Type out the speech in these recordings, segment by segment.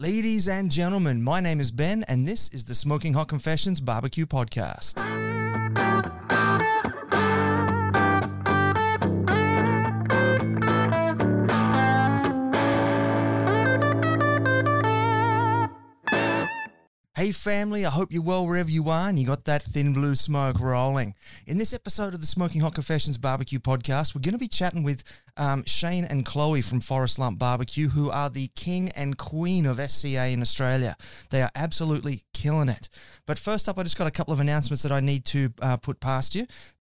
Ladies and gentlemen, my name is Ben, and this is the Smoking Hot Confessions Barbecue Podcast. Hey family, I hope you're well wherever you are and you got that thin blue smoke rolling. In this episode of the Smoking Hot Confessions Barbecue Podcast, we're going to be chatting with um, Shane and Chloe from Forrest Lump Barbecue, who are the king and queen of SCA in Australia. They are absolutely killing it. But first up, I just got a couple of announcements that I need to uh, put past you.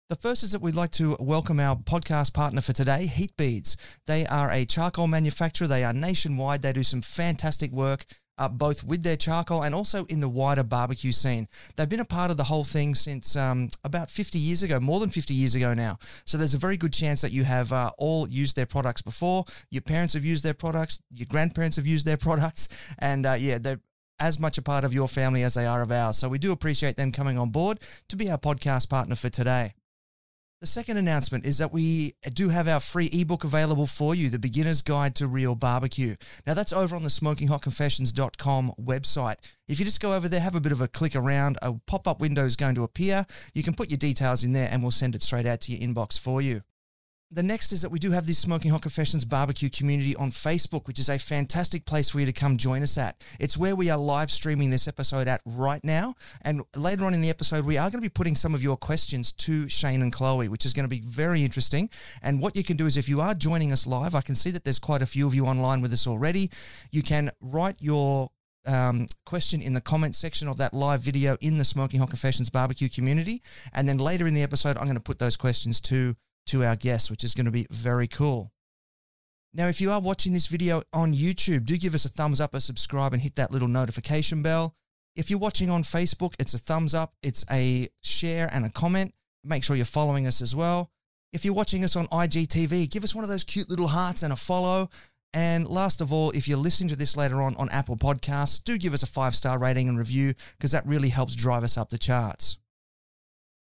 The first is that we'd like to welcome our podcast partner for today, Heat Beads. They are a charcoal manufacturer. They are nationwide. They do some fantastic work uh, both with their charcoal and also in the wider barbecue scene. They've been a part of the whole thing since um, about 50 years ago, more than 50 years ago now. So there's a very good chance that you have uh, all used their products before. Your parents have used their products, your grandparents have used their products, and uh, yeah, they're as much a part of your family as they are of ours. So we do appreciate them coming on board to be our podcast partner for today. The second announcement is that we do have our free ebook available for you, The Beginner's Guide to Real Barbecue. Now, that's over on the smokinghotconfessions.com website. If you just go over there, have a bit of a click around, a pop up window is going to appear. You can put your details in there and we'll send it straight out to your inbox for you. The next is that we do have this Smoking Hot Confessions barbecue community on Facebook, which is a fantastic place for you to come join us at. It's where we are live streaming this episode at right now. And later on in the episode, we are going to be putting some of your questions to Shane and Chloe, which is going to be very interesting. And what you can do is if you are joining us live, I can see that there's quite a few of you online with us already. You can write your um, question in the comment section of that live video in the Smoking Hot Confessions barbecue community. And then later in the episode, I'm going to put those questions to to our guests, which is going to be very cool. Now, if you are watching this video on YouTube, do give us a thumbs up, a subscribe, and hit that little notification bell. If you're watching on Facebook, it's a thumbs up, it's a share, and a comment. Make sure you're following us as well. If you're watching us on IGTV, give us one of those cute little hearts and a follow. And last of all, if you're listening to this later on on Apple Podcasts, do give us a five star rating and review because that really helps drive us up the charts.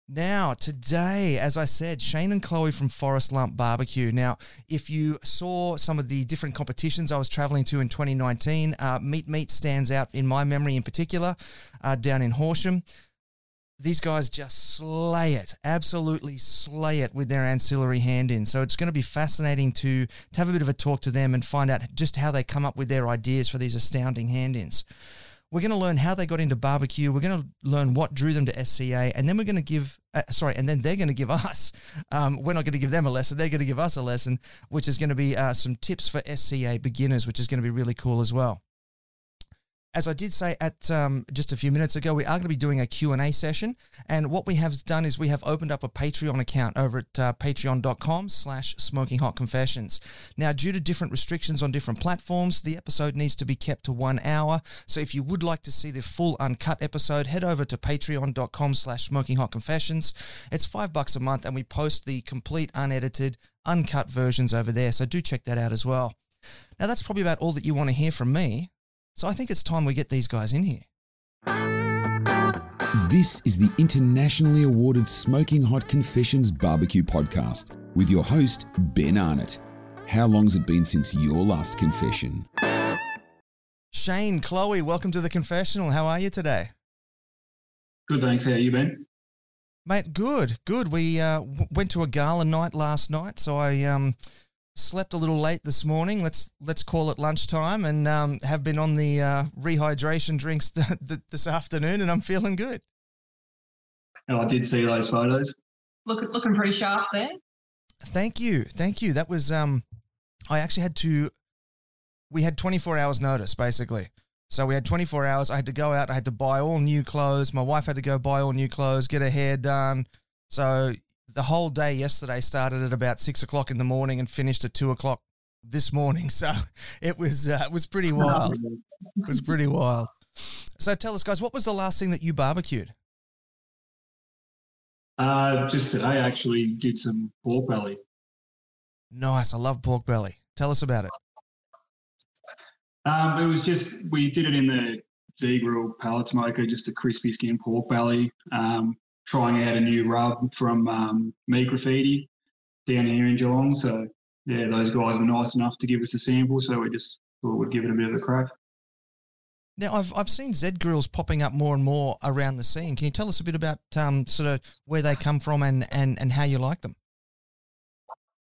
Now, today, as I said, Shane and Chloe from Forrest Lump Barbecue. Now, if you saw some of the different competitions I was traveling to in 2019, uh, Meat Meat stands out in my memory in particular, uh, down in Horsham. These guys just slay it, absolutely slay it with their ancillary hand in. So it's going to be fascinating to, to have a bit of a talk to them and find out just how they come up with their ideas for these astounding hand ins. We're going to learn how they got into barbecue. We're going to learn what drew them to SCA, and then we're going to give, uh, sorry, and then they're going to give us. Um, we're not going to give them a lesson; they're going to give us a lesson, which is going to be uh, some tips for SCA beginners, which is going to be really cool as well as I did say at um, just a few minutes ago, we are going to be doing a Q&A session. And what we have done is we have opened up a Patreon account over at uh, patreon.com slash smoking hot confessions. Now, due to different restrictions on different platforms, the episode needs to be kept to one hour. So if you would like to see the full uncut episode, head over to patreon.com slash smoking hot confessions. It's five bucks a month and we post the complete unedited, uncut versions over there. So do check that out as well. Now, that's probably about all that you want to hear from me. So I think it's time we get these guys in here. This is the internationally awarded Smoking Hot Confessions Barbecue Podcast with your host, Ben Arnott. How long's it been since your last confession? Shane, Chloe, welcome to the confessional. How are you today? Good, thanks. How are you been? Mate, good, good. We uh, w- went to a gala night last night, so I um, slept a little late this morning. Let's let's call it lunchtime, and um, have been on the uh, rehydration drinks th- th- this afternoon, and I'm feeling good. Oh, I did see those photos. Look, looking pretty sharp there. Thank you, thank you. That was um, I actually had to. We had 24 hours notice, basically. So we had 24 hours. I had to go out. I had to buy all new clothes. My wife had to go buy all new clothes, get her hair done. So the whole day yesterday started at about six o'clock in the morning and finished at two o'clock this morning. So it was uh, it was pretty wild. It was pretty wild. So tell us, guys, what was the last thing that you barbecued? Uh, just today, I actually did some pork belly. Nice. I love pork belly. Tell us about it. Um, it was just we did it in the Z Grill pellet smoker, just a crispy skin pork belly. Um, trying out a new rub from um, Meat Graffiti down here in Geelong. So yeah, those guys were nice enough to give us a sample, so we just thought we'd give it a bit of a crack. Now, I've I've seen Z grills popping up more and more around the scene. Can you tell us a bit about um, sort of where they come from and, and, and how you like them?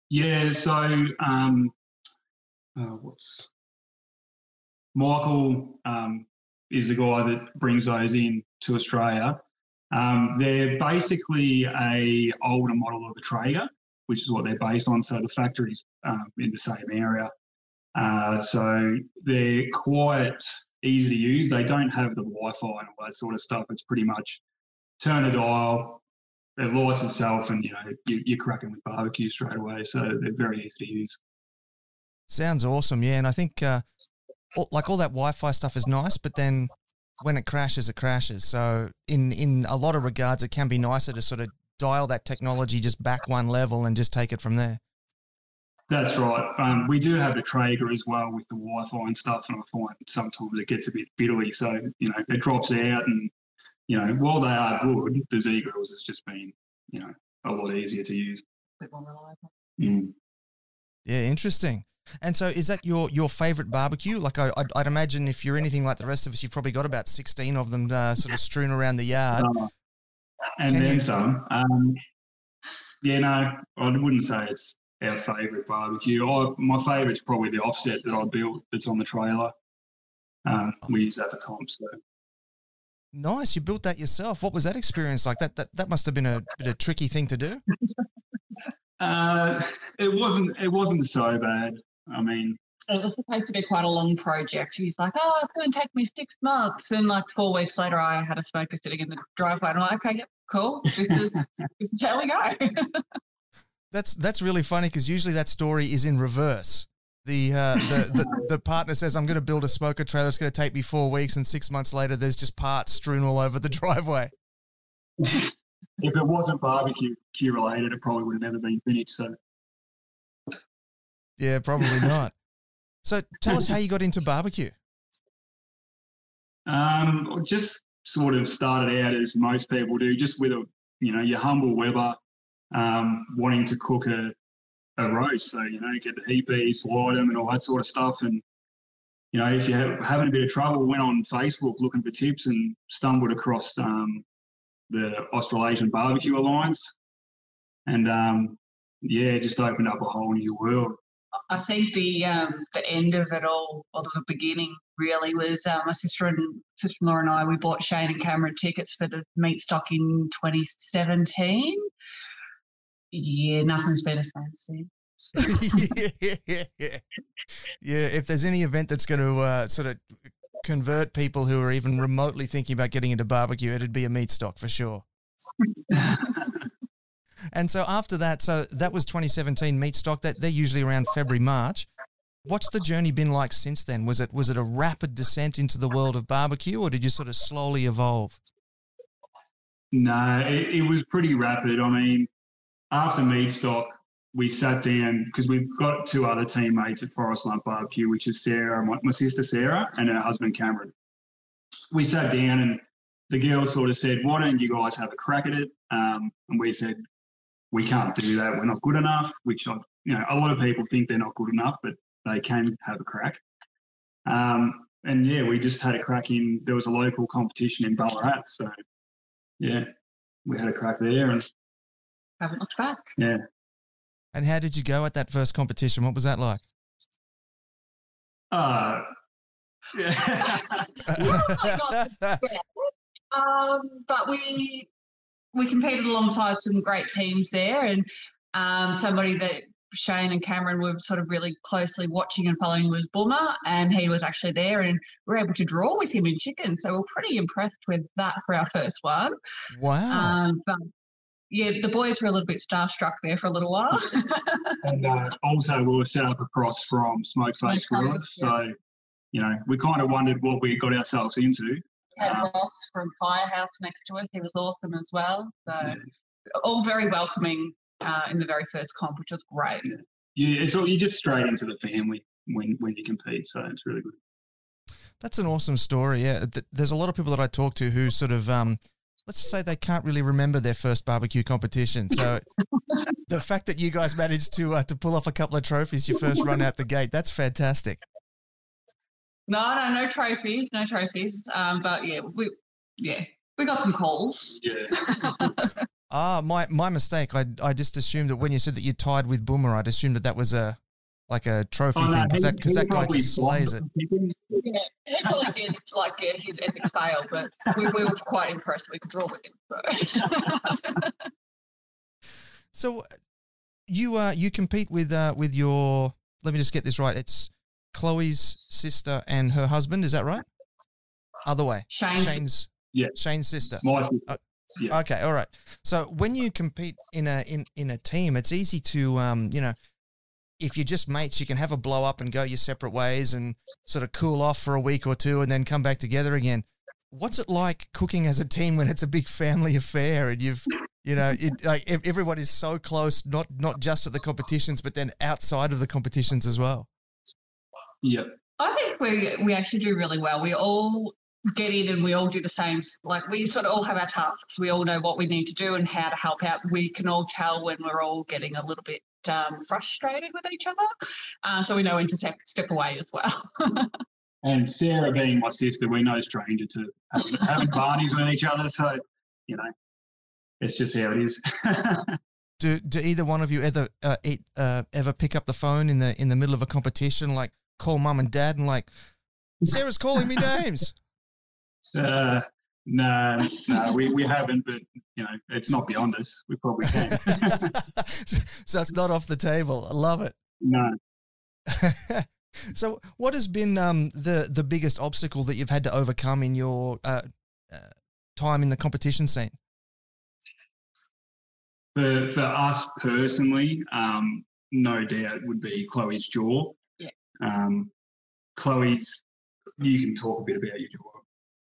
Yeah, so um, uh, what's Michael um, is the guy that brings those in to Australia. Um, they're basically a older model of a Traeger, which is what they're based on. So the factory's um, in the same area. Uh, so they're quite easy to use. They don't have the Wi-Fi and all that sort of stuff. It's pretty much turn a dial, it lights itself, and you know you, you're cracking with barbecue straight away. So they're very easy to use. Sounds awesome, yeah. And I think uh, all, like all that Wi-Fi stuff is nice, but then when it crashes, it crashes. So in in a lot of regards, it can be nicer to sort of dial that technology just back one level and just take it from there. That's right. Um, we do have a Traeger as well with the Wi-Fi and stuff, and I find sometimes it gets a bit fiddly. So you know, it drops out, and you know, while they are good, the Z grills has just been you know a lot easier to use. bit more reliable. Mm. Yeah, interesting. And so, is that your your favorite barbecue? Like, I, I'd, I'd imagine if you're anything like the rest of us, you've probably got about sixteen of them uh, sort of strewn around the yard. And Can then you- some. Um, yeah, no, I wouldn't say it's our favourite barbecue. I, my favourite's probably the offset that I built that's on the trailer. Um, we use that for comps. So. Nice, you built that yourself. What was that experience like? That that that must have been a bit of tricky thing to do. Uh, it wasn't. It wasn't so bad. I mean, It was supposed to be quite a long project. He's like, oh, it's going to take me six months. And like four weeks later, I had a smoker sitting in the driveway. And I'm like, okay, yep, cool. This is, this is how we go. That's that's really funny because usually that story is in reverse. The, uh, the, the the partner says, "I'm going to build a smoker trailer. It's going to take me four weeks," and six months later, there's just parts strewn all over the driveway. if it wasn't barbecue related, it probably would have never been finished. So. Yeah, probably not. So, tell us how you got into barbecue. Um, just sort of started out as most people do, just with a you know your humble Weber, um, wanting to cook a, a roast. So you know get the heat beads, light them, and all that sort of stuff. And you know if you're having a bit of trouble, went on Facebook looking for tips and stumbled across um, the Australasian Barbecue Alliance, and um, yeah, just opened up a whole new world. I think the um, the end of it all, or the beginning, really was uh, my sister and sister-in-law and I. We bought Shane and Cameron tickets for the Meatstock in 2017. Yeah, nothing's been the same since. yeah, yeah, yeah. Yeah, if there's any event that's going to uh, sort of convert people who are even remotely thinking about getting into barbecue, it'd be a Meatstock for sure. And so after that, so that was 2017 Meatstock. That they're usually around February, March. What's the journey been like since then? Was it was it a rapid descent into the world of barbecue, or did you sort of slowly evolve? No, it, it was pretty rapid. I mean, after Meatstock, we sat down because we've got two other teammates at Forrest Lump Barbecue, which is Sarah, my, my sister Sarah, and her husband Cameron. We sat down and the girls sort of said, "Why don't you guys have a crack at it?" Um, and we said, "We can't do that. We're not good enough." Which I, you know, a lot of people think they're not good enough, but they can have a crack. Um, and yeah, we just had a crack in. There was a local competition in Ballarat, so yeah, we had a crack there, and Haven't looked back. yeah, And how did you go at that first competition? What was that like? uh, yeah. Um, but we we competed alongside some great teams there, and um, somebody that Shane and Cameron were sort of really closely watching and following was Boomer, and he was actually there, and we were able to draw with him in chicken. So we we're pretty impressed with that for our first one. wow. Um, but yeah, the boys were a little bit starstruck there for a little while. and uh, also we were set up across from Smokeface Smoke Face, Grillers, so you know we kind of wondered what we got ourselves into. Had Um, Ross from Firehouse next to us; he was awesome as well. So Yeah. all very welcoming uh, in the very first comp, which was great. You, it's all, you're just straight into the family when when you compete, so it's really good. That's an awesome story. Yeah, there's a lot of people that I talk to who sort of, um, let's just say they can't really remember their first barbecue competition. So the fact that you guys managed to uh, to pull off a couple of trophies your first run out the gate, that's fantastic. No, no, no trophies, no trophies. Um, but yeah, we yeah we got some calls. Yeah. Ah, my my mistake. I I just assumed that when you said that you tied with Boomer, I'd assumed that that was a like a trophy Oh, no, thing because he- that, 'cause he that guy just slays it. Yeah, he probably did like yeah, his epic fail, but we, we were quite impressed we could draw with him. So. So uh, you uh you compete with uh with your let me just get this right. It's Chloe's sister and her husband, is that right? Other way. Shane, Shane's Yeah. Shane's sister. My sister. Uh, Yeah. Okay, all right. So when you compete in a in in a team, it's easy to um, you know, if you're just mates, you can have a blow up and go your separate ways and sort of cool off for a week or two and then come back together again. What's it like cooking as a team when it's a big family affair and you've you know, it, like everyone is so close, not not just at the competitions, but then outside of the competitions as well. Yep. I think we we actually do really well. We all get in and we all do the same. Like we sort of all have our tasks. We all know what we need to do and how to help out. We can all tell when we're all getting a little bit um, frustrated with each other, uh, so we know when to step, step away as well. And Sarah being my sister, we're no stranger to having, having parties with each other. So, you know, it's just how it is. Do do either one of you ever uh, eat, uh, ever pick up the phone in the in the middle of a competition, like call mum and dad and like Sarah's calling me names? uh, no, no, we, we haven't, but, you know, it's not beyond us. We probably can. so it's not off the table. I love it. no. so, what has been um, the the biggest obstacle that you've had to overcome in your uh, uh, time in the competition scene? For, for us personally, um, no doubt would be Chloe's jaw. Um, Chloe's, you can talk a bit about your jaw.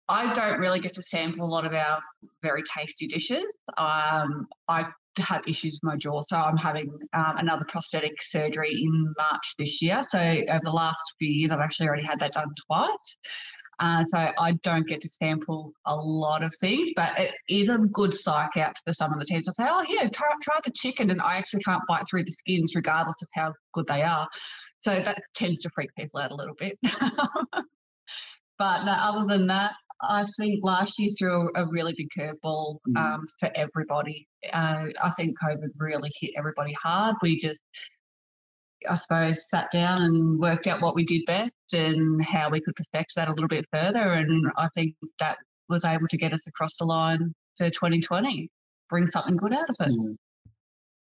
I don't really get to sample a lot of our very tasty dishes. Um, I have issues with my jaw, so I'm having um, another prosthetic surgery in March this year. So over the last few years, I've actually already had that done twice. Uh, so I don't get to sample a lot of things, but it is a good psych out to some of the teams. I say, oh yeah, try, try the chicken, and I actually can't bite through the skins regardless of how good they are. So that tends to freak people out a little bit. but no, other than that, I think last year threw a, really big curveball Mm. um, for everybody. Uh, I think COVID really hit everybody hard. We just, I suppose, sat down and worked out what we did best and how we could perfect that a little bit further. And I think that was able to get us across the line for 2020, bring something good out of it. Yeah.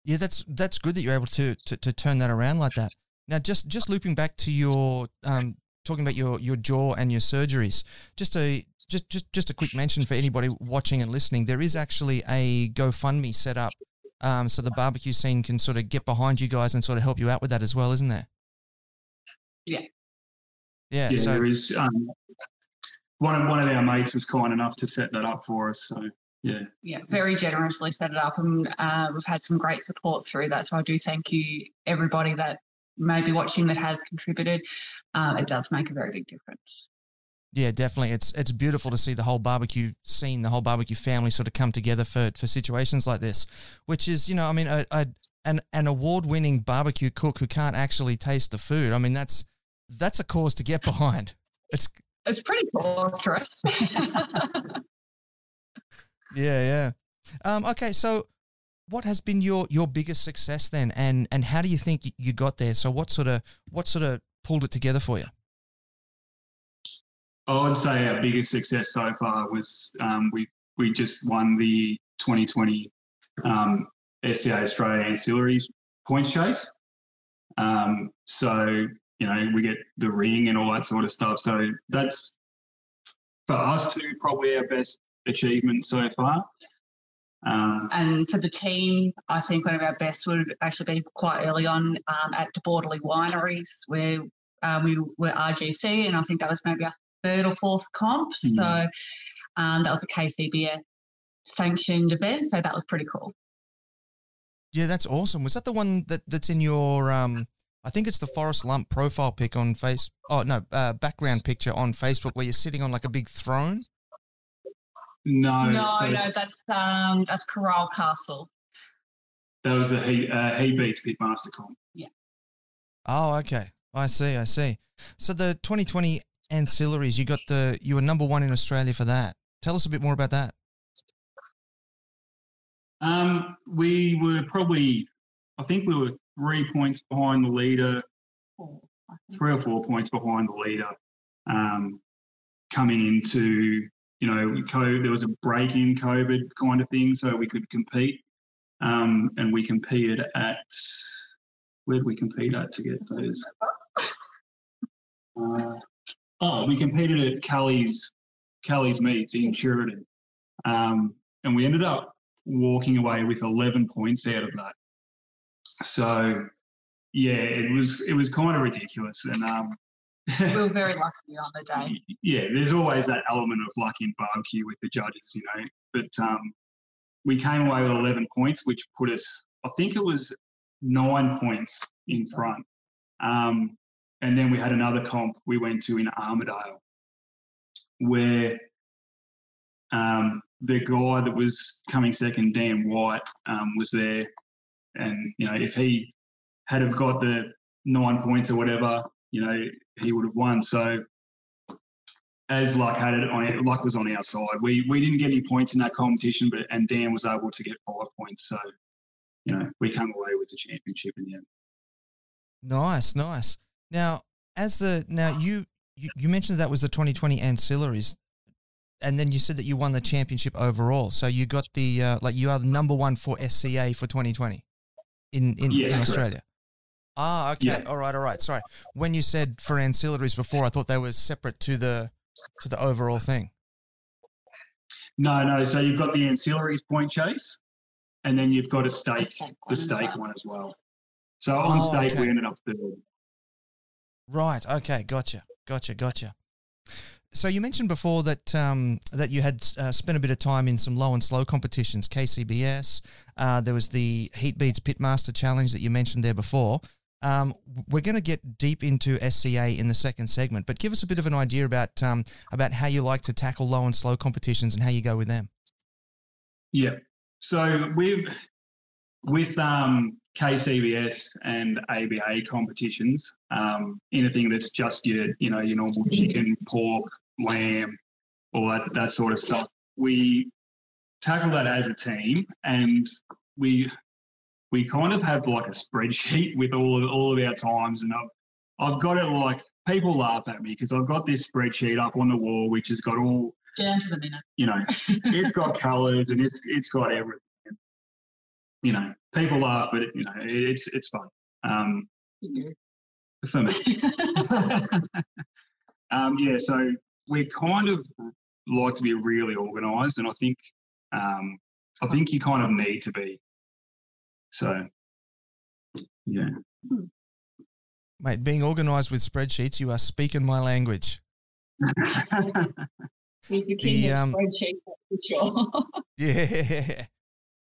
Yeah, that's that's good that you're able to, to to turn that around like that. Now, just just looping back to your um, talking about your your jaw and your surgeries. Just a just just just a quick mention for anybody watching and listening. There is actually a GoFundMe set up, um, so the barbecue scene can sort of get behind you guys and sort of help you out with that as well, isn't there? Yeah. Yeah. Yeah, so there is. Um, one of one of our mates was kind enough to set that up for us. So yeah, yeah, very generously set it up, and uh, we've had some great support through that. So I do thank you, everybody that may be watching that has contributed. Um, it does make a very big difference. Yeah, definitely. It's it's beautiful to see the whole barbecue scene, the whole barbecue family sort of come together for for situations like this, which is, you know, I mean, a, a an an award winning barbecue cook who can't actually taste the food. I mean, that's that's a cause to get behind. It's It's pretty torturous. yeah, yeah. Um, okay, so what has been your your biggest success then, and and how do you think you got there? So what sort of what sort of pulled it together for you? I would say our biggest success so far was um, we we just won the 2020 um, SCA Australia Ancillaries points chase. Um, so you know we get the ring and all that sort of stuff. So that's for us two probably our best achievement so far. Um, and for the team, I think one of our best would actually be quite early on um, at Bortoli Wineries, where um, we were RGC, and I think that was maybe our third or fourth comp. Mm. So um, that was a KCBS sanctioned event, so that was pretty cool. Yeah, that's awesome. Was that the one that that's in your um? I think it's the Forrest Lump profile pic on face. Oh no, uh, background picture on Facebook where you're sitting on like a big throne. No, no, so no, that's um, that's Corral Castle. that was a he, uh, Heat Beads Pitmaster comp. Yeah. Oh, okay. I see. I see. So the 2020 ancillaries. You got the you were number one in Australia for that. Tell us a bit more about that. Um, we were probably, I think we were three points behind the leader, three or four points behind the leader, um, coming into you know, COVID, there was a break in COVID kind of thing, so we could compete. Um, and we competed at where did we compete at to get those? Uh, oh, we competed at Kelly's Kelly's Meats in Sheridan, um, and we ended up walking away with 11 points out of that. So, yeah, it was it was kind of ridiculous, and um, we were very lucky on the day. Yeah, there's always that element of luck in barbecue with the judges, you know. But um, we came away with 11 points, which put us, I think it was nine points in front. Um, and then we had another comp we went to in Armidale where um, the guy that was coming second, Dan White, um, was there. And, you know, if he had have got the nine points or whatever, you know, he would have won. So as luck had it, on luck was on our side. We we didn't get any points in that competition, but and Dan was able to get five points. So you know, we came away with the championship in the end. Nice, nice. Now, as the now you you, you mentioned that was the 2020 ancillaries, and then you said that you won the championship overall. So you got the uh, like you are the number one for SCA for 2020 in in, yes, in Australia. Ah, okay. Yeah. All right, all right. Sorry. When you said for ancillaries before, I thought they were separate to the to the overall thing. No, no. So you've got the ancillaries point chase, and then you've got a steak, the steak one as well. So on oh, steak, okay. we ended up third. Right. Okay. Gotcha. Gotcha. Gotcha. So you mentioned before that um, that you had uh, spent a bit of time in some low and slow competitions, KCBS. Uh, there was the Heat Beads Pitmaster Challenge that you mentioned there before. Um, we're going to get deep into SCA in the second segment, but give us a bit of an idea about um, about how you like to tackle low and slow competitions and how you go with them. Yeah, so we've with um, KCBS and ABA competitions, um, anything that's just your you know your normal chicken, pork, lamb, all that that sort of stuff. We tackle that as a team, and we we kind of have like a spreadsheet with all of all of our times, and I've I've got it like people laugh at me because I've got this spreadsheet up on the wall which has got all down to the minute. You know, it's got colours and it's it's got everything. You know, people laugh, but it, you know, it's it's fun. Um, for me. um, yeah, so we kind of like to be really organised, and I think um, I think you kind of need to be so, yeah. Mate, being organised with spreadsheets, you are speaking my language. the, um, spreadsheet, for sure. yeah.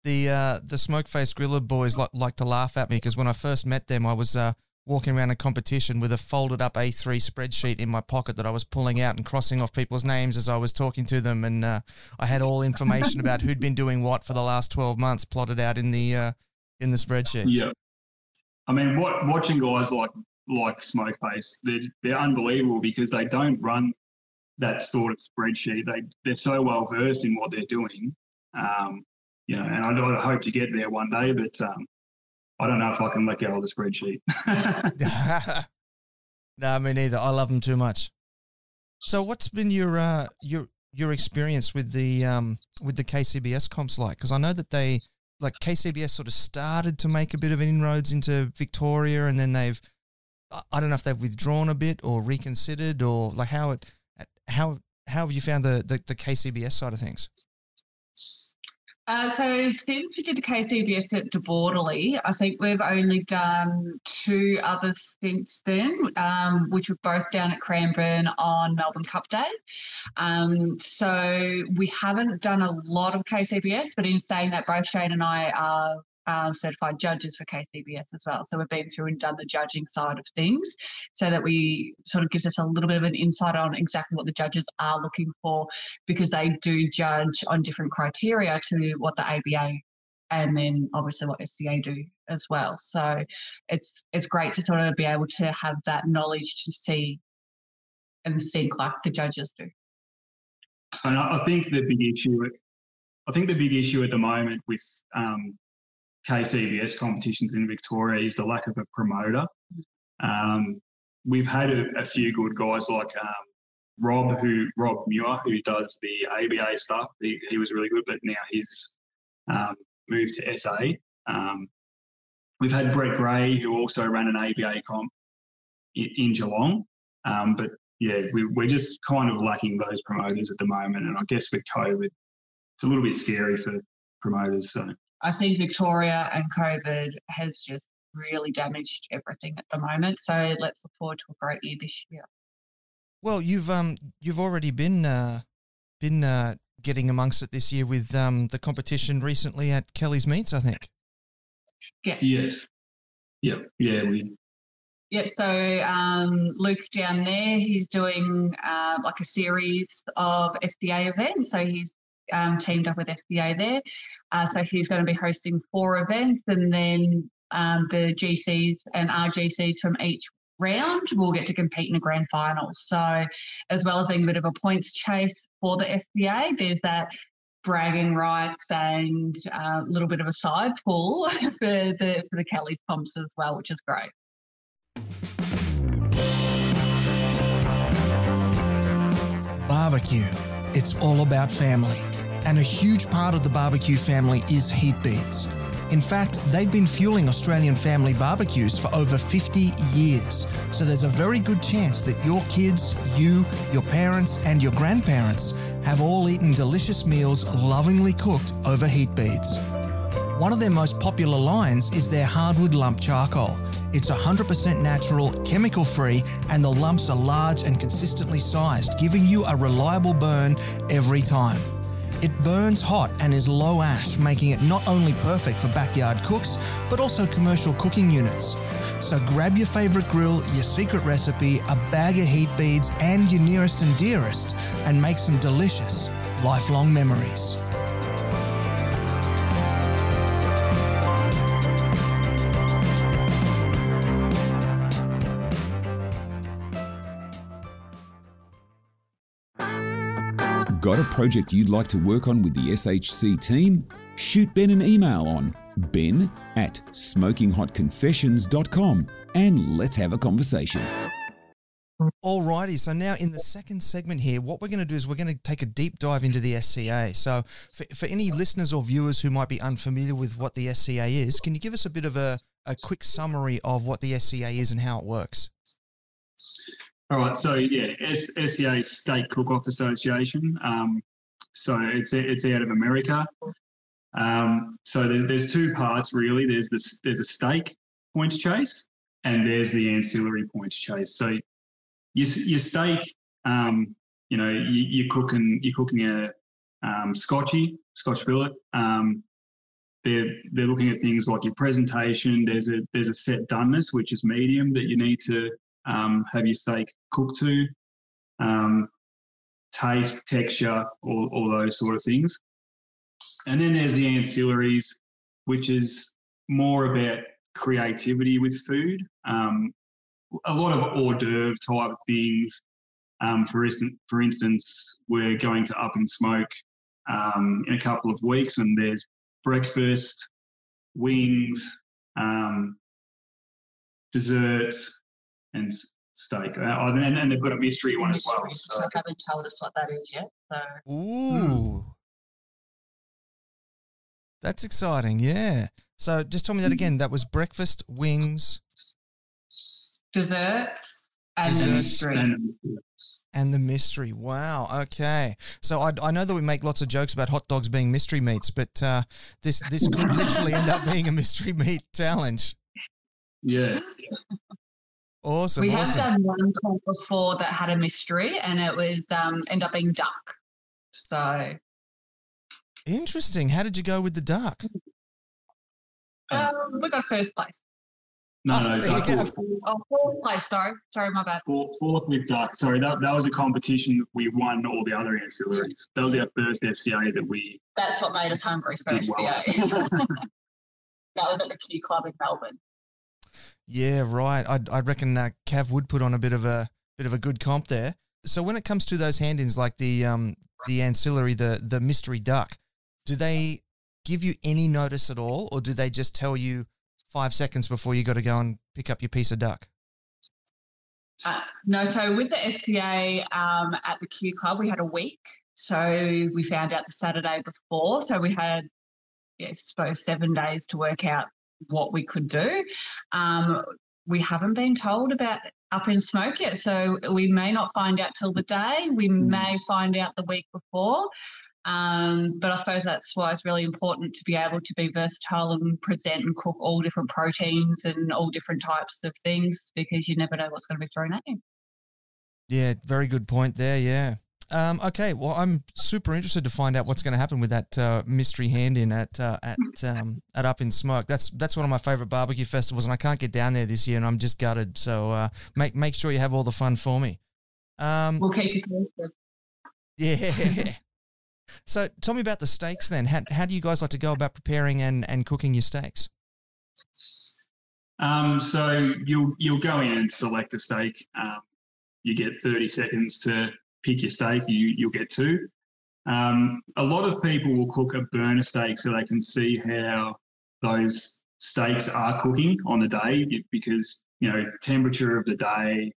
The uh, the smoke faced griller boys like like to laugh at me because when I first met them, I was uh, walking around a competition with a folded up A3 spreadsheet in my pocket that I was pulling out and crossing off people's names as I was talking to them, and uh, I had all information about who'd been doing what for the last twelve months plotted out in the uh, in the spreadsheets. Yeah. I mean, what, watching guys like like Smokeface, they're, they're unbelievable because they don't run that sort of spreadsheet. They they're so well versed in what they're doing. Um, you know, and I, I, hope to get there one day, but um, I don't know if I can let go of the spreadsheet. no, me neither. I love them too much. So, what's been your uh, your your experience with the um, with the KCBS comps like? Because I know that they like KCBS sort of started to make a bit of inroads into Victoria, and then they've I don't know if they've withdrawn a bit or reconsidered or like how it how how have you found the the, the KCBS side of things? Uh, so since we did the KCBS at De Bortoli, I think we've only done two others since then, um, which were both down at Cranbourne on Melbourne Cup Day. Um, so we haven't done a lot of KCBS, but in saying that, both Shane and I are um, certified judges for KCBS as well. So we've been through and done the judging side of things so that we sort of gives us a little bit of an insight on exactly what the judges are looking for because they do judge on different criteria to what the ABA and then obviously what SCA do as well. So it's it's great to sort of be able to have that knowledge to see and sink like the judges do. And I think the big issue, I think the big issue at the moment with um, KCBS competitions in Victoria is the lack of a promoter. Um, we've had a, a, few good guys like um, Rob, who Rob Muir, who does the ABA stuff. He, he was really good, but now he's um, moved to SA. Um, we've had Brett Gray, who also ran an ABA comp in, in Geelong, um, but yeah, we, we're just kind of lacking those promoters at the moment. And I guess with COVID, it's a little bit scary for promoters. So I think Victoria and COVID has just really damaged everything at the moment. So let's look forward to a great year this year. Well, you've um you've already been uh, been uh, getting amongst it this year with um the competition recently at Kelly's Meats, I think. Yeah. Yes. Yep. Yeah. We. Yeah. So um, Luke down there, he's doing uh, like a series of SCA events. So he's um, teamed up with SCA there. Uh, so he's going to be hosting four events, and then um, the GCs and RGCs from each round will get to compete in a grand final. So, as well as being a bit of a points chase for the SCA, there's that bragging rights and a uh, little bit of a side pull for the for the Kelly's pumps as well, which is great. Barbecue. It's all about family. And a huge part of the barbecue family is heat beads. In fact, they've been fueling Australian family barbecues for over 50 years. So there's a very good chance that your kids, you, your parents, and your grandparents have all eaten delicious meals lovingly cooked over heat beads. One of their most popular lines is their hardwood lump charcoal. It's 100% natural, chemical free, and the lumps are large and consistently sized, giving you a reliable burn every time. It burns hot and is low ash, making it not only perfect for backyard cooks, but also commercial cooking units. So grab your favourite grill, your secret recipe, a bag of heat beads, and your nearest and dearest, and make some delicious, lifelong memories. Got a project you'd like to work on with the SHC team? Shoot Ben an email on ben at smokinghotconfessions.com and let's have a conversation. Alrighty, so now in the second segment here, what we're going to do is we're going to take a deep dive into the SCA. So, for, for any listeners or viewers who might be unfamiliar with what the SCA is, can you give us a bit of a, a quick summary of what the SCA is and how it works? All right, so yeah, S- SCA Steak Cook Off Association. Um, so it's it's out of America. Um, so there's, there's two parts really. There's this there's a steak points chase, and there's the ancillary points chase. So your your steak, um, you know, you, you're cooking you're cooking a um, Scotchy Scotch fillet. Um, they're they're looking at things like your presentation. There's a there's a set doneness which is medium that you need to um, have your steak cooked to, um, taste, texture, all, all those sort of things. And then there's the ancillaries, which is more about creativity with food. Um, a lot of hors d'oeuvre type things. Um, for, instance, for instance, we're going to Up in Smoke um, in a couple of weeks, and there's breakfast, wings, um, dessert, and steak. Uh, and, and they've got a mystery one mystery, as well. So. I haven't told us what that is yet. So. Ooh. That's exciting, yeah. So just tell me that again. That was breakfast, wings, desserts, and desserts, the mystery. And, and the mystery. Wow. Okay. So I, I know that we make lots of jokes about hot dogs being mystery meats, but uh, this this could literally end up being a mystery meat challenge. Yeah. Awesome. We awesome. have done one comp before that had a mystery, and it was um, end up being duck. So interesting. How did you go with the duck? Um, we got first place. No, oh, no, duck. Fourth. Oh, fourth place. Sorry, sorry, my bad. Fourth, fourth with duck. Sorry, that, that was a competition. We won all the other ancillaries. That was our first SCA that we. That's what made us hungry for SCA. Well. that was at the Q Club in Melbourne. Yeah, right. I I reckon uh, Cav would put on a bit of a bit of a good comp there. so when it comes to those hand-ins, like the um, the ancillary, the the mystery duck, do they give you any notice at all, or do they just tell you five seconds before you got to go and pick up your piece of duck? Uh, no, so with the SCA um, at the Q Club, we had a week. So we found out the Saturday before. So we had, yeah, I suppose, seven days to work out what we could do. Um, we haven't been told about up in smoke yet, so we may not find out till the day. We Hmm. may find out the week before. Um, but I suppose that's why it's really important to be able to be versatile and present and cook all different proteins and all different types of things because you never know what's going to be thrown at you. Yeah, very good point there. Yeah. Um, okay, well, I'm super interested to find out what's going to happen with that uh, mystery hand in at uh, at um, at Up in Smoke. That's that's one of my favorite barbecue festivals, and I can't get down there this year, and I'm just gutted. So uh, make make sure you have all the fun for me. Um, We'll keep you posted. yeah. so tell me about the steaks then. How, how do you guys like to go about preparing and, and cooking your steaks? Um, so you'll you'll go in and select a steak. Um, you get 30 seconds to pick your steak. You you'll get two. Um, a lot of people will cook a burner steak so they can see how those steaks are cooking on the day because you know temperature of the day,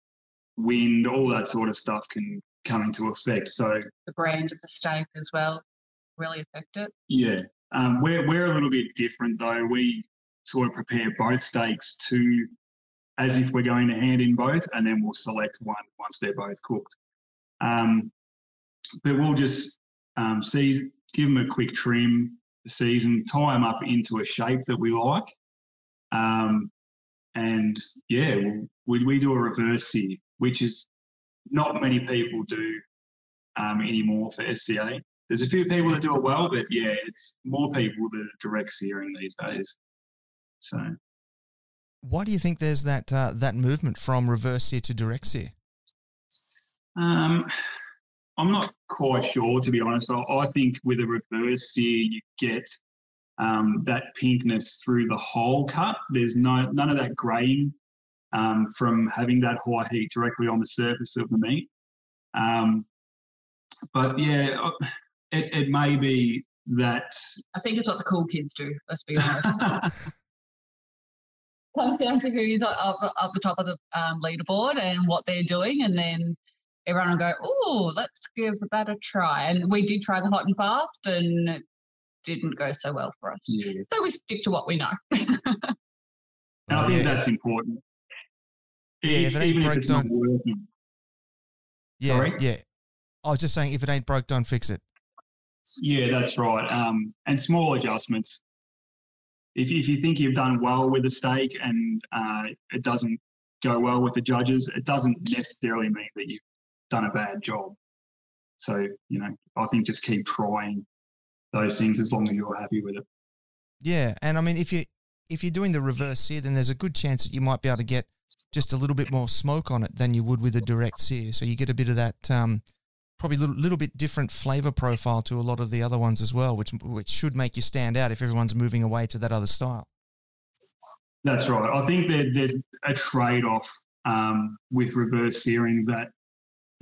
wind, all that sort of stuff can come into effect. So The brand of the steak as well really affect it. Yeah, um, we're we're a little bit different though. We sort of prepare both steaks to as if we're going to hand in both, and then we'll select one once they're both cooked. Um, but we'll just um, see, give them a quick trim, season, tie them up into a shape that we like, um, and yeah, we we do a reverse sear, which is not many people do um, anymore for SCA. There's a few people that do it well, but yeah, it's more people that are direct searing these days. So Why do you think there's that uh, that movement from reverse sear to direct sear? Um, I'm not quite sure, to be honest. I, I think with a reverse sear, you get um, that pinkness through the whole cut. There's no none of that graying um, from having that high heat directly on the surface of the meat. Um, but yeah, uh, it, it may be that I think it's what the cool kids do, let's be honest. Comes down to who's up, up, the top of the um, leaderboard and what they're doing, and then everyone will go, oh, let's give that a try. And we did try the hot and fast, and it didn't go so well for us. yeah. So we stick to what we know. And I think Yeah. that's important. Yeah, E- if it ain't even broke, if it's not don't- working. Yeah, Sorry? yeah. I was just saying, if it ain't broke, don't fix it. Yeah, that's right. Um, and small adjustments. If, if you think you've done well with a steak and uh, it doesn't go well with the judges, it doesn't necessarily mean that you've done a bad job. So, you know, I think just keep trying those things as long as you're happy with it. Yeah, and I mean, if you if you're doing the reverse sear, then there's a good chance that you might be able to get just a little bit more smoke on it than you would with a direct sear. So you get a bit of that, um, probably a little, little bit different flavor profile to a lot of the other ones as well, which which should make you stand out if everyone's moving away to that other style. That's right. I think that there's a trade off um, with reverse searing that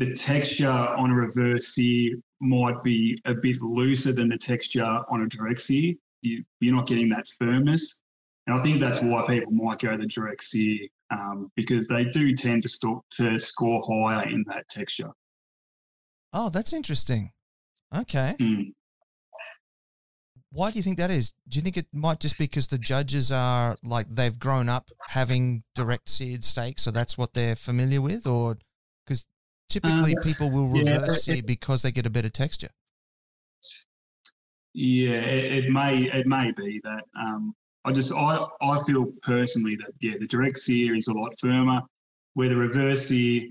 the texture on a reverse sear might be a bit looser than the texture on a direct sear. You, you're not getting that firmness. And I think that's why people might go the direct sear um, because they do tend to, st- to score higher in that texture. Oh, that's interesting. Okay. Mm. Why do you think that is? Do you think it might just be because the judges are like they've grown up having direct seared steaks, so that's what they're familiar with, or because typically Um, people will yeah, reverse it- sear because they get a better texture. Yeah, it, it may it may be that. Um, I just I I feel personally that yeah, the direct sear is a lot firmer, where the reverse sear,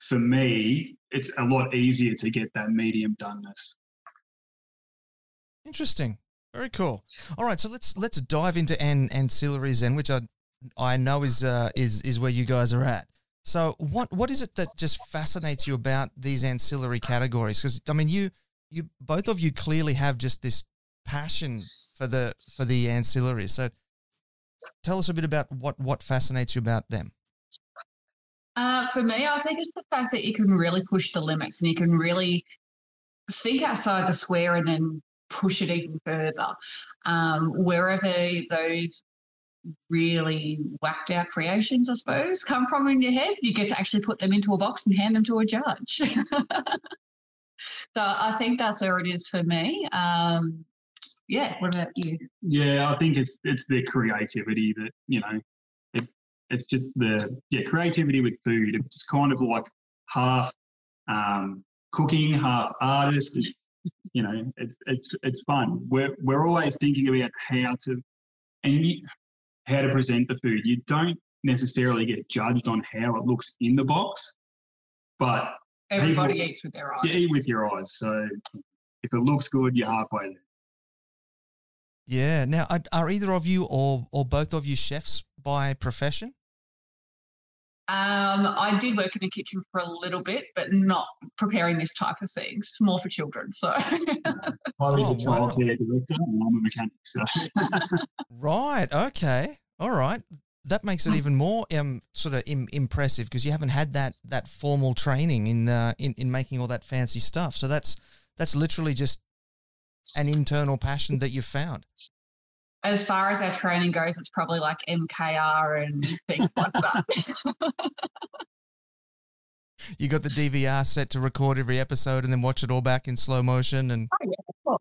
for me, it's a lot easier to get that medium doneness. Interesting. Very cool. All right, so let's let's dive into an ancillaries then, which I I know is uh, is is where you guys are at. So what what is it that just fascinates you about these ancillary categories? Because I mean, you you both of you clearly have just this passion for the for the ancillaries. So tell us a bit about what what fascinates you about them. Uh, for me, I think it's the fact that you can really push the limits and you can really think outside the square and then push it even further. Um, wherever those really whacked out creations, I suppose, come from in your head, you get to actually put them into a box and hand them to a judge. so I think that's where it is for me. Um, yeah, what about you? Yeah, I think it's it's the creativity that you know, it, it's just the yeah creativity with food. It's kind of like half um, cooking, half artist. It's, you know, it's it's it's fun. We're we're always thinking about how to and how to present the food. You don't necessarily get judged on how it looks in the box, but everybody people, eats with their eyes. You eat with your eyes. So if it looks good, you're halfway there. Yeah. Now, are either of you or or both of you chefs by profession? Um, I did work in the kitchen for a little bit, but not preparing this type of things. More for children. So I was oh, a childcare director, and I'm a mechanic. So right. Okay. All right. That makes it even more um, sort of Im- impressive because you haven't had that that formal training in, uh, in in making all that fancy stuff. So that's that's literally just an internal passion that you've found? As far as our training goes, it's probably like MKR and things like that. you got the DVR set to record every episode and then watch it all back in slow motion and oh,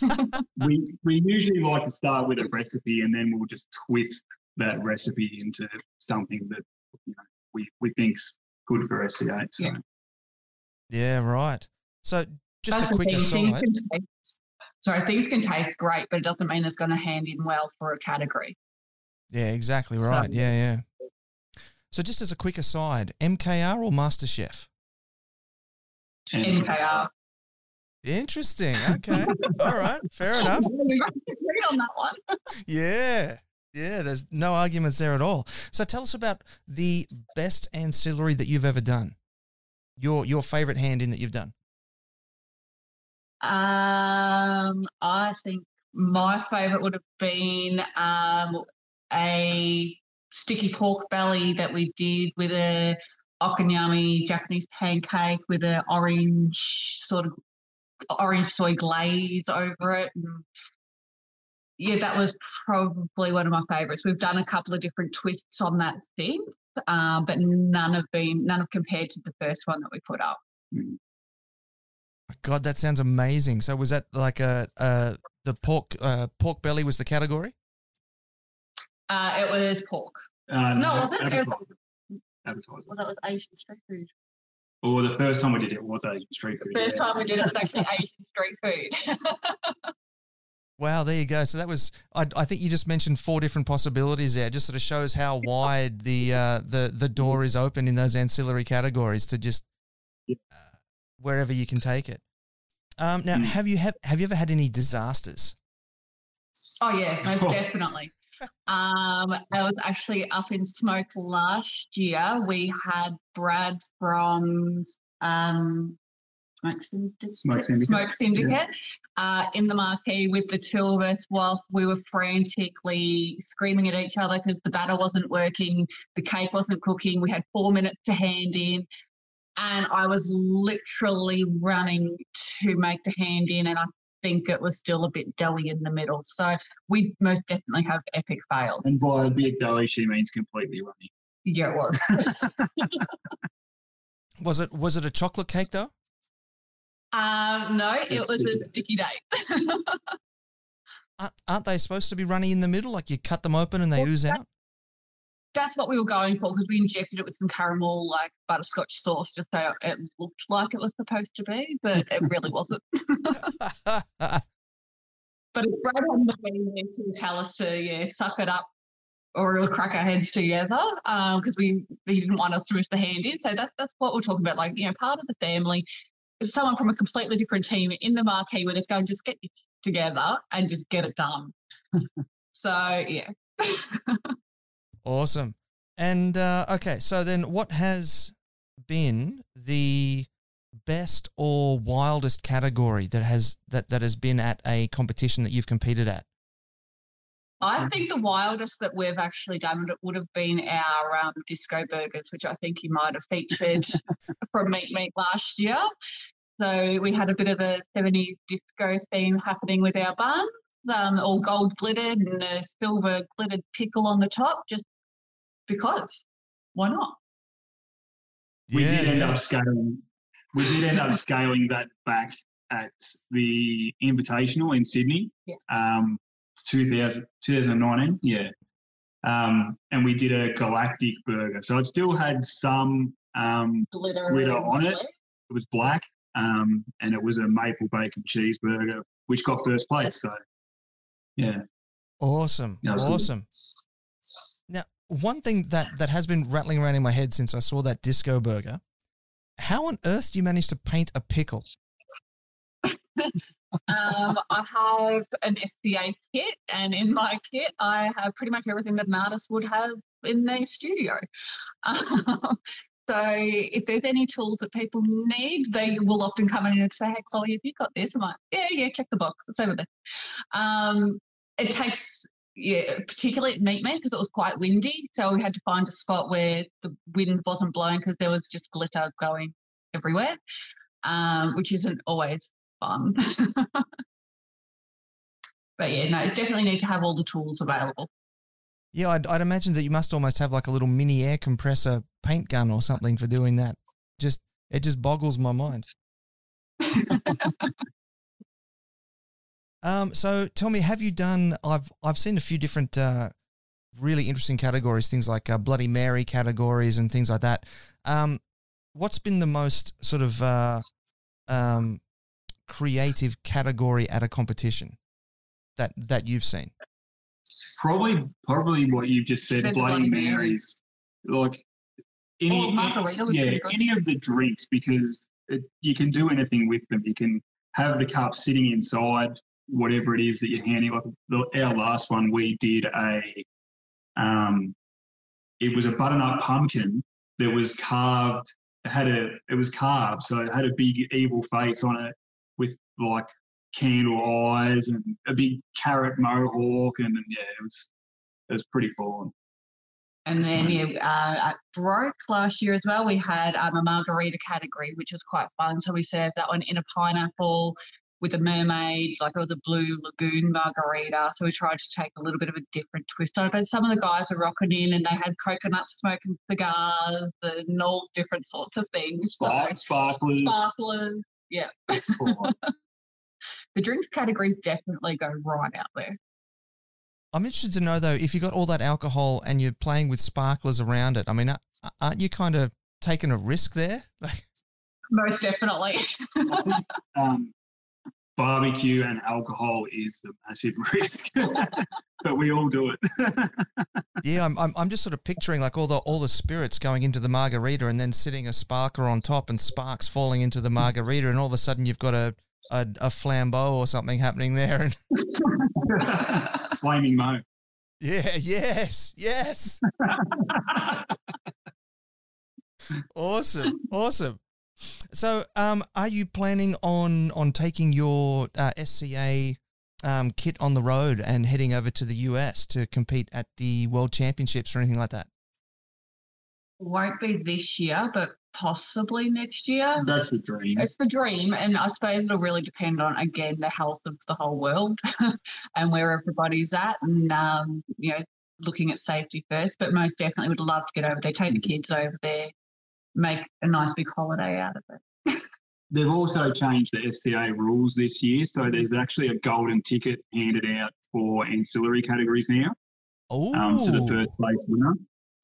yeah. we we usually like to start with a recipe and then we'll just twist that recipe into something that you know, we we think's good for SCA. So. Yeah. yeah, right. So just That's a quick aside sorry, things can taste great, but it doesn't mean it's going to hand in well for a category. Yeah, exactly right. So, yeah, yeah. So just as a quick aside, MKR or MasterChef? MKR. Interesting. Okay. All right. Fair enough. We agree on that one. yeah. Yeah, there's no arguments there at all. So tell us about the best ancillary that you've ever done. Your your favorite hand in that you've done. Um, I think my favourite would have been um, a sticky pork belly that we did with a okonomiyaki Japanese pancake with an orange sort of orange soy glaze over it. And yeah, that was probably one of my favourites. We've done a couple of different twists on that since, um, but none have been none have compared to the first one that we put up. Mm. God, that sounds amazing. So was that like a, a the pork uh, pork belly was the category? Uh, it was pork. Uh, no, was it? Advertising. Advertising. Well, that was Asian street food. Well, the first time we did it was Asian street food. The first yeah. time we did it was actually Asian street food. wow, there you go. So that was, I, I, think you just mentioned four different possibilities there. It just sort of shows how wide the uh, the the door is open in those ancillary categories to just yeah. Wherever you can take it. Um, now, mm. have you have have you ever had any disasters? Oh yeah, most oh. definitely. Um, I was actually up in Smoke last year. We had Brad from um, Smoke Syndicate, Smoke Syndicate, Smoke Syndicate yeah. uh, in the marquee with the two of us whilst we were frantically screaming at each other because the batter wasn't working, the cake wasn't cooking. We had four minutes to hand in and I was literally running to make the hand in, and I think it was still a bit doughy in the middle. So we most definitely have epic fails. And by a bit doughy, she means completely runny. Yeah, it was. was it was it a chocolate cake though? Um, no, it was a sticky date. Aren't they supposed to be runny in the middle? Like you cut them open and they well, ooze out? That's what we were going for because we injected it with some caramel like butterscotch sauce just so it looked like it was supposed to be, but it really wasn't. but it's great on the way to tell us to yeah suck it up or we'll crack our heads together because um, we he didn't want us to miss the hand in. So that's that's what we're talking about. Like you know, part of the family is someone from a completely different team in the marquee. We're just going just get it together and just get it done. so yeah. Awesome. And uh, okay, so then what has been the best or wildest category that has that, that has been at a competition that you've competed at? I think the wildest that we've actually done it would have been our um, disco burgers, which I think you might have featured from Meatstock last year. So we had a bit of a 70s disco theme happening with our buns, um, all gold glittered and a silver glittered pickle on the top, just because. Why not? We did end yeah. up scaling. We did end up scaling that back at the Invitational in Sydney. Yes. Um, 2000, 2019, yeah. Um, and we did a galactic burger, so it still had some. Um, Glitter, Glitter on it. glitter. it was black, um, and it was a maple bacon cheeseburger, which got first place. So, yeah, Awesome. Awesome. Now, one thing that, that has been rattling around in my head since I saw that disco burger, how on earth do you manage to paint a pickle? Um, I have an SCA kit, and in my kit, I have pretty much everything that an artist would have in their studio. Um, so if there's any tools that people need, they will often come in and say, "Hey, Chloe, have you got this?" I'm like, "Yeah, yeah, check the box. It's over there." Um, it takes. Yeah, particularly at Meatstock because it was quite windy, so we had to find a spot where the wind wasn't blowing because there was just glitter going everywhere, um, which isn't always fun. but yeah, no, definitely need to have all the tools available. Yeah, I'd, I'd imagine that you must almost have like a little mini air compressor paint gun or something for doing that. Just it just boggles my mind. Um, so tell me, have you done? I've I've seen a few different uh, really interesting categories, things like uh, Bloody Mary categories and things like that. Um, what's been the most sort of uh, um, creative category at a competition that that you've seen? probably probably what you've just said, Said Bloody Bloody Mary. Marys, like any Oh, yeah, any of the drinks because it, you can do anything with them. You can have the cup sitting inside whatever it is that you're handing. Like the, our last one, we did a um, it was a butternut pumpkin that was carved. It had a it was carved, so it had a big evil face on it with like candle eyes and a big carrot mohawk, and, yeah, it was it was pretty fun. And then yeah, uh, at Broke last year as well, we had um, a margarita category, which was quite fun. So we served that one in a pineapple with a mermaid, like it was a blue lagoon margarita. So we tried to take a little bit of a different twist on it. But some of the guys were rocking in and they had coconut smoking cigars and all different sorts of things. So sparklers. sparklers. Yeah. full on. The drinks categories definitely go right out there. I'm interested to know though if you got all that alcohol and you're playing with sparklers around it. I mean, aren't you kind of taking a risk there? Like, Most definitely. um, barbecue and alcohol is the massive risk, but we all do it. yeah, I'm, I'm I'm just sort of picturing like all the all the spirits going into the margarita and then sitting a sparkler on top and sparks falling into the margarita and all of a sudden you've got a a, a flambeau or something happening there and Flaming Mo. yeah, yes, yes, awesome, awesome. So, um, are you planning on on taking your uh, SCA um, kit on the road and heading over to the US to compete at the World Championships or anything like that? Won't be this year, but possibly next year. That's the dream. It's the dream, and I suppose it'll really depend on again the health of the whole world and where everybody's at, and um, you know, looking at safety first. But most definitely would love to get over there, take the kids over there, make a nice big holiday out of it. They've also changed the SCA rules this year, so there's actually a golden ticket handed out for ancillary categories now Oh, um, to the first place winner.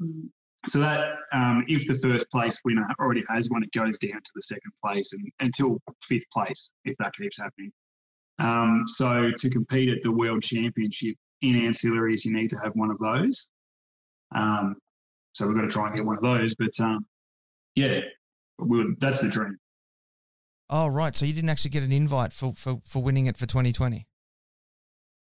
Mm. So that um, if the first place winner already has one, it goes down to the second place and until fifth place if that keeps happening. Um, so to compete at the World Championship in ancillaries, you need to have one of those. Um, so we've got to try and get one of those. But um, yeah, we'll, that's the dream. Oh, right. So you didn't actually get an invite for, for, for winning it for 2020.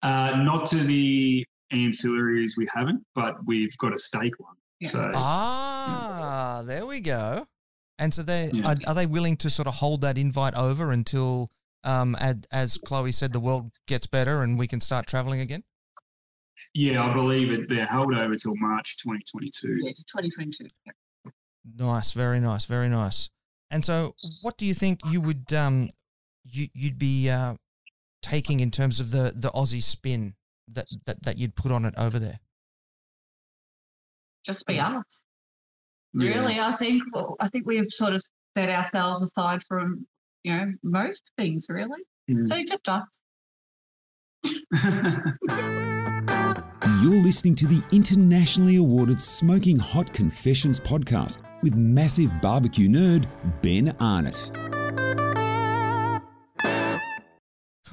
Uh, not to the ancillaries, we haven't, but we've got a steak one. Yeah. So Ah, there we go. And so they Yeah. are, are they willing to sort of hold that invite over until, um, as, as Chloe said, the world gets better and we can start traveling again? Yeah, I believe it. They're held over till March 2022. Yeah, to 2022. Yep. Nice, very nice, very nice. And so, what do you think you would um you you'd be uh, taking in terms of the the Aussie spin that that that you'd put on it over there? Just be us. Yeah. Really, I think I think we've sort of set ourselves aside from you know most things. Really, Mm. so just us. You're listening to the internationally awarded Smoking Hot Confessions podcast with massive barbecue nerd Ben Arnott.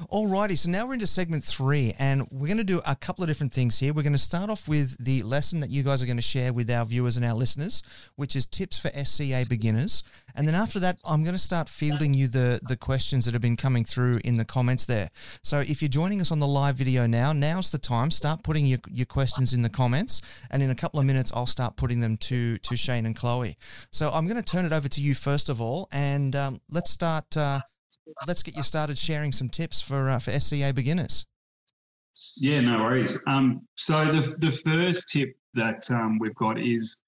Alrighty, so now we're into segment three, and we're going to do a couple of different things here. We're going to start off with the lesson that you guys are going to share with our viewers and our listeners, which is tips for SCA beginners. And then after that, I'm going to start fielding you the the questions that have been coming through in the comments there. So if you're joining us on the live video now, now's the time. Start putting your, your questions in the comments, and in a couple of minutes, I'll start putting them to to Shane and Chloe. So I'm going to turn it over to you first of all, and um, let's start. Uh, let's get you started sharing some tips for uh, for SCA beginners. Yeah, no worries. Um, so the the first tip that um, we've got is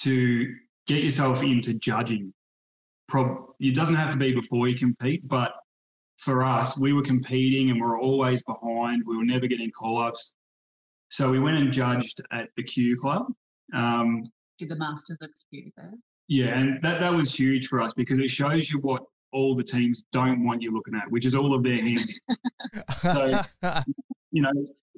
to get yourself into judging. Prob- it doesn't have to be before you compete, but for us, we were competing and we were always behind. We were never getting call ups. So we went and judged at the Q Club. Um, Did the masters of you there? yeah, and that, that was huge for us because it shows you what all the teams don't want you looking at, which is all of their hands. So- you know,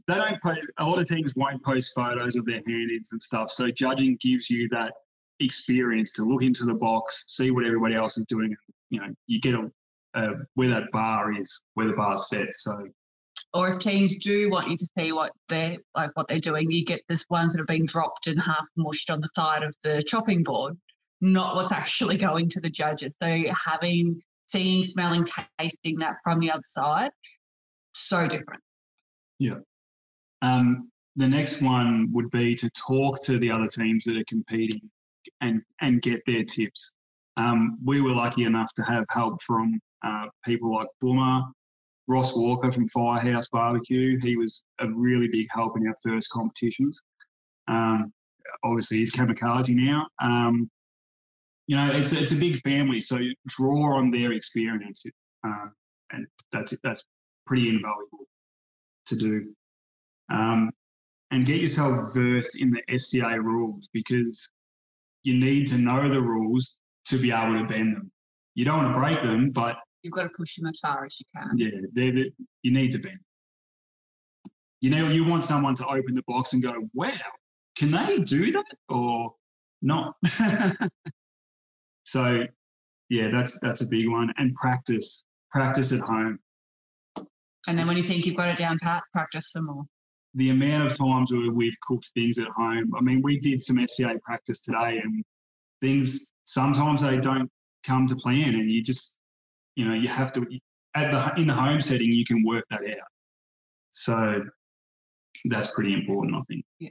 they don't post, a lot of teams won't post photos of their hand-ins and stuff. So judging gives you that experience to look into the box, see what everybody else is doing. You know, you get a, uh, where that bar is, where the bar's set. So Or if teams do want you to see what they're like what they're doing, you get this ones that have been dropped and half mushed on the side of the chopping board, not what's actually going to the judges. So having seeing, smelling, tasting that from the other side, so different. Yeah. Um, the next one would be to talk to the other teams that are competing and and get their tips. Um, we were lucky enough to have help from uh, people like Boomer, Ross Walker from Firehouse Barbecue. He was a really big help in our first competitions. Um, obviously, he's kamikaze now. Um, you know, it's it's a big family, so draw on their experience, uh, and that's that's pretty invaluable to do. Um, and get yourself versed in the SCA rules because you need to know the rules to be able to bend them. You don't want to break them, but You've got to push them as far as you can. yeah, they're, you need to bend. You know, you want someone to open the box and go, "Wow, can they do that?" or not. so, yeah, that's that's a big one. And practice, practice at home. And then when you think you've got it down pat, practice some more. the amount of times where we've cooked things at home. I mean, we did some SCA practice today, and things sometimes they don't come to plan, and you just, you know, you have to at the in the home setting you can work that out. So that's pretty important, I think. Yeah.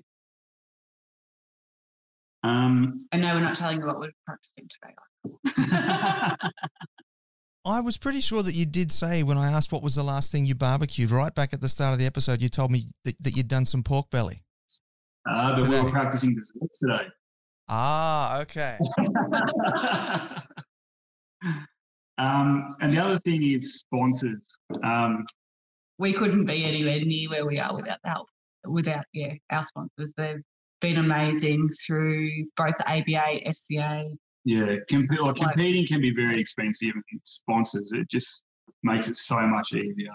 Um, And no, we're not telling you what we're practicing today. I was pretty sure that you did say when I asked what was the last thing you barbecued right back at the start of the episode. You told me that, that you'd done some pork belly. uh, but we Today. were practicing desserts today. Ah, okay. um, and the other thing is sponsors. Um, We couldn't be anywhere near where we are without the help, without yeah, our sponsors. They've been amazing through both the ABA, SCA. Yeah, comp- like competing can be very expensive, and sponsors it just makes it so much easier.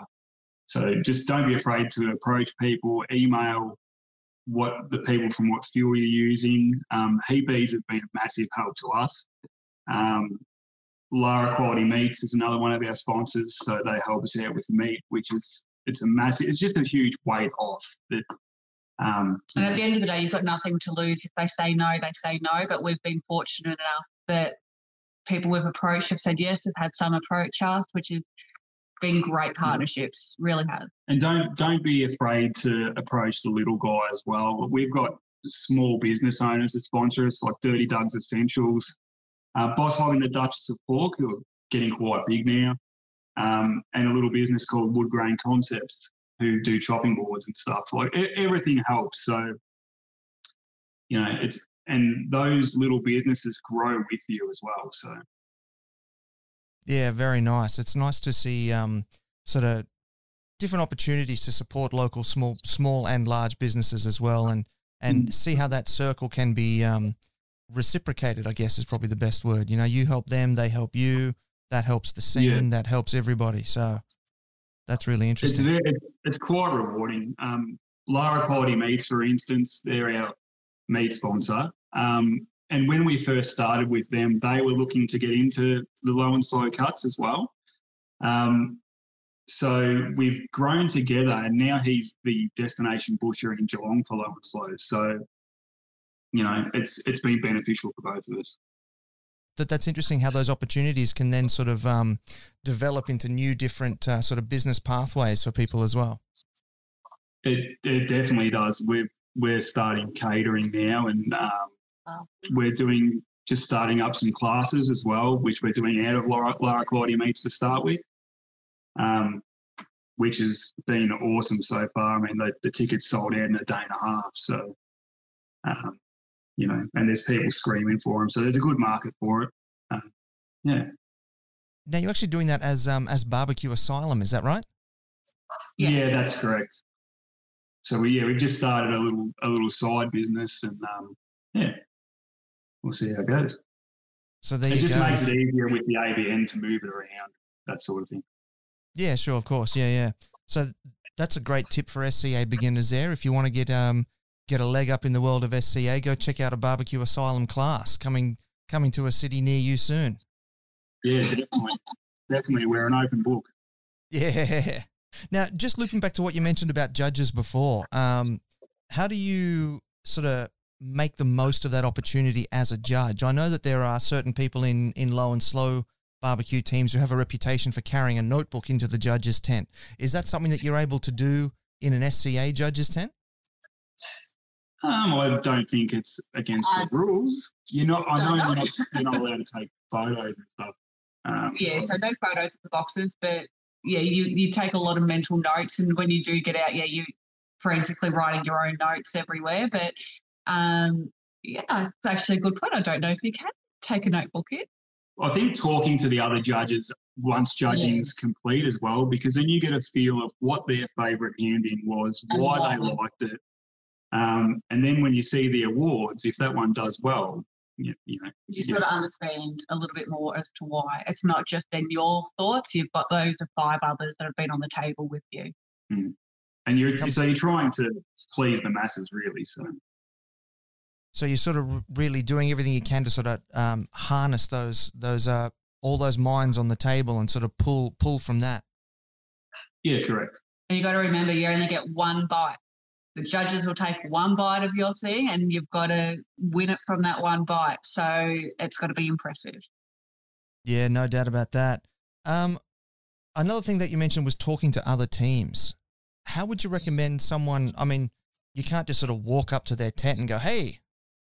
So just don't be afraid to approach people, email what the people from what fuel you're using. Um, HEPs have been a massive help to us. Um, Lara Quality Meats is another one of our sponsors, so they help us out with meat, which is it's a massive, it's just a huge weight off that. Um, And at the end of the day, you've got nothing to lose. If they say no, they say no. But we've been fortunate enough that people we've approached have said yes. We've had some approach us, which has been great partnerships. Really has. and don't don't be afraid to approach the little guy as well. We've got small business owners that sponsor us, like Dirty Doug's Essentials, uh, Boss Hog and the Duchess of Pork, who are getting quite big now, um, and a little business called Wood Grain Concepts. Who do chopping boards and stuff. Like everything helps. So, you know, it's and those little businesses grow with you as well. So, Yeah, very nice. It's nice to see um, sort of different opportunities to support local small small and large businesses as well, and and see how that circle can be um, reciprocated. I guess is probably the best word. You know, you help them, they help you. That helps the scene. That helps everybody. So that's really interesting. ve- it's, it's quite rewarding. Um, Lara Quality Meats, for instance, they're our meat sponsor. Um, and when we first started with them, they were looking to get into the low and slow cuts as well. Um, so we've grown together, and now he's the destination butcher in Geelong for low and slow. So, you know, it's it's been beneficial for both of us. That that's interesting how those opportunities can then sort of um, develop into new different uh, sort of business pathways for people as well. It it definitely does. We've we're starting catering now, and um, Wow. we're doing just starting up some classes as well, which we're doing out of Lara, Lara Quality Meats to start with, um, which has been awesome so far. I mean, the, the tickets sold out in a day and a half, so um, you know, and there's people screaming for them, so there's a good market for it. Um, yeah, Now you're actually doing that as um, as barbecue asylum, is that right? Yeah. yeah, that's correct. So we yeah we've just started a little a little side business, and um, yeah, we'll see how it goes. So there it you just go. makes it easier with the ABN to move it around, that sort of thing. Yeah, sure, of course. Yeah, yeah. So that's a great tip for SCA beginners there. If you want to get um get a leg up in the world of SCA, go check out a barbecue asylum class coming coming to a city near you soon. Yeah, definitely, definitely. We're an open book. Yeah. Now, just looping back to what you mentioned about judges before, um, how do you sort of make the most of that opportunity as a judge? I know that there are certain people in, in low and slow barbecue teams who have a reputation for carrying a notebook into the judge's tent. Is that something that you're able to do in an SCA judge's tent? Um, I don't think it's against I the rules. You're not. I don't know you're not, you're not allowed to take photos and stuff. Um, Yeah, so no photos of the boxes, but yeah, you you take a lot of mental notes, and when you do get out, yeah, you forensically writing your own notes everywhere. But um, yeah, it's actually a good point. I don't know if you can take a notebook in. I think talking to the other judges once judging judging's complete as well, because then you get a feel of what their favourite hand in was, And why they liked it. Um, and then when you see the awards, if that one does well, you, you know, You Yeah. sort of understand a little bit more as to why. It's not just in your thoughts. You've got those of five others that have been on the table with you. and you're so you're trying to please the masses really. So So you're sort of really doing everything you can to sort of um, harness those those uh, all those minds on the table and sort of pull pull from that. yeah, correct. And you got to remember, you only get one bite. The judges will take one bite of your thing, and you've got to win it from that one bite. So it's got to be impressive. Yeah, no doubt about that. Um, another thing that you mentioned was talking to other teams. How would you recommend someone? I mean, you can't just sort of walk up to their tent and go, "Hey,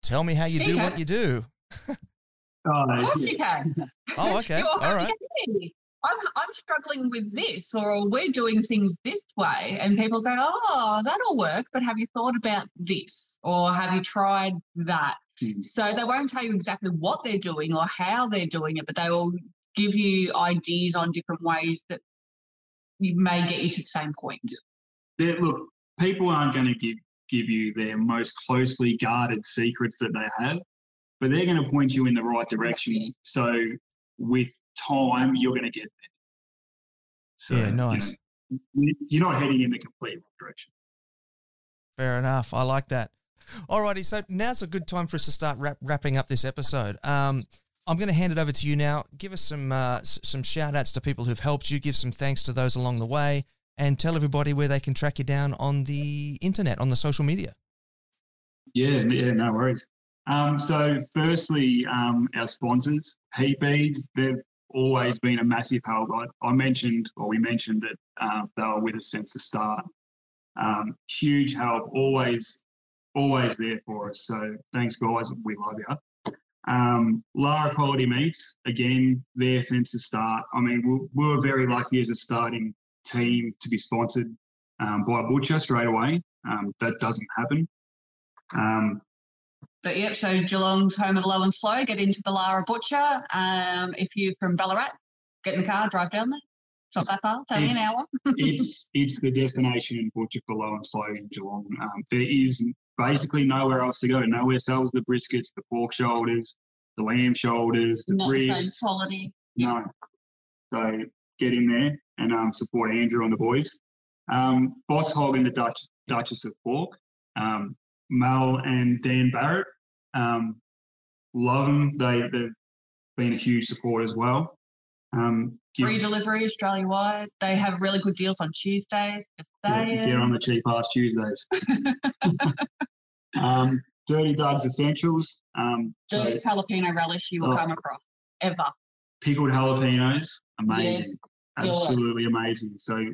tell me how you do what you do." Oh, Of course you can. Oh, okay, all right. I'm, I'm struggling with this, or we're doing things this way. And people go, oh, that'll work, but have you thought about this? Or have you tried that? Hmm. So they won't tell you exactly what they're doing or how they're doing it, but they will give you ideas on different ways that you may get you to the same point. They're- look, people aren't going to give give you their most closely guarded secrets that they have, but they're going to point you in the right direction. So with time, you're going to get there. So, Yeah, you nice. know, you- you're not heading in the complete wrong direction. Fair enough. I like that. Alrighty, so now's a good time for us to start wrap, wrapping up this episode. Um, I'm going to hand it over to you now. Give us some uh, s- some shout outs to people who've helped you. Give some thanks to those along the way, and tell everybody where they can track you down on the internet, on the social media. Yeah, yeah, no worries. Um, so, firstly, um, our sponsors, Heat Beads, they've always been a massive help. I, I mentioned, or we mentioned that um, they were with us since the start. Um, huge help, always, always there for us. So, thanks, guys. We love you. Um, Lara Quality Meats, again, there since the start. I mean, we, we were very lucky as a starting team to be sponsored um, by butcher straight away. Um, that doesn't happen. But yep, so Geelong's home of the low and slow. Get into the Lara Butcher. Um, if you're from Ballarat, get in the car, drive down there. It's not that far. It's only an hour. it's it's the destination in butcher for low and slow in Geelong. Um, there is basically nowhere else to go. Nowhere sells the briskets, the pork shoulders, the lamb shoulders, the Not the same quality. No. So get in there and um, support Andrew and the boys. Um, Boss Hog and the Dutch, Duchess of Pork. Um, Mel and Dan Barrett. Um, love them. They, they've been a huge support as well. Um, give- Free delivery Australia wide. They have really good deals on Tuesdays. Yeah, get on the cheap ass Tuesdays. um, Dirty Doug's Essentials. Um, so jalapeno relish you will Oh. come across ever. pickled jalapenos, amazing. Good. Absolutely amazing. So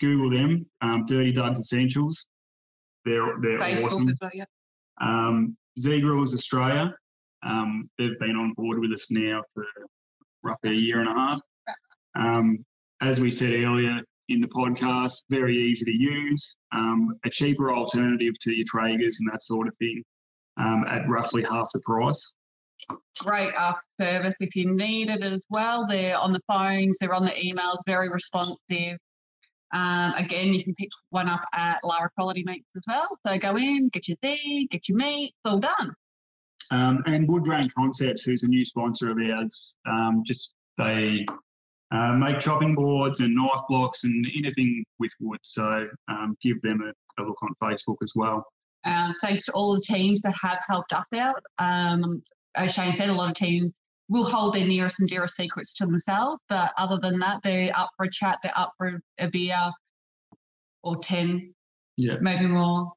Google them, um, Dirty Doug's Essentials. They're, they're Facebook awesome. as well. Yeah. Um, Z Australia. Um, they've been on board with us now for roughly a year and a half. Um, as we said earlier in the podcast, very easy to use, um, a cheaper alternative to your Traegers and that sort of thing um, at roughly half the price. Great after service if you need it as well. They're on the phones, they're on the emails, very responsive. Um, again, you can pick one up at Lara Quality Meats as well. So go in, get your Z, get your meat, it's all done. Um, and Wood Grain Concepts, who's a new sponsor of ours, um, just they uh, make chopping boards and knife blocks and anything with wood. So um, give them a, a look on Facebook as well. Um, thanks to all the teams that have helped us out. Um, as Shane said, a lot of teams will hold their nearest and dearest secrets to themselves, but other than that, they're up for a chat, they're up for a beer or 10, Yeah. maybe more.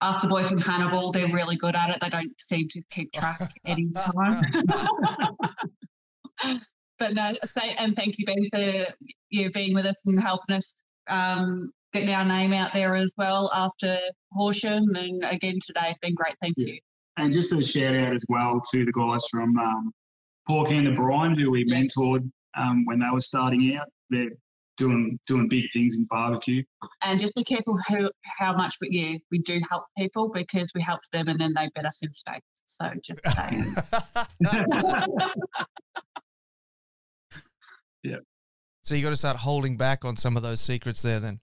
Ask the boys from Hannibal, they're really good at it. They don't seem to keep track any time. but no, say, and thank you, Ben, for you being with us and helping us um, getting our name out there as well after Horsham. And again, today has been great. Thank Yeah. you. And just a shout out as well to the guys from um, Pork and the Brine, who we mentored um, when they were starting out. They're doing doing big things in barbecue. And just be careful who, how much we, yeah, we do help people because we help them and then they bet us in steaks. So just saying. so you got to start holding back on some of those secrets there then.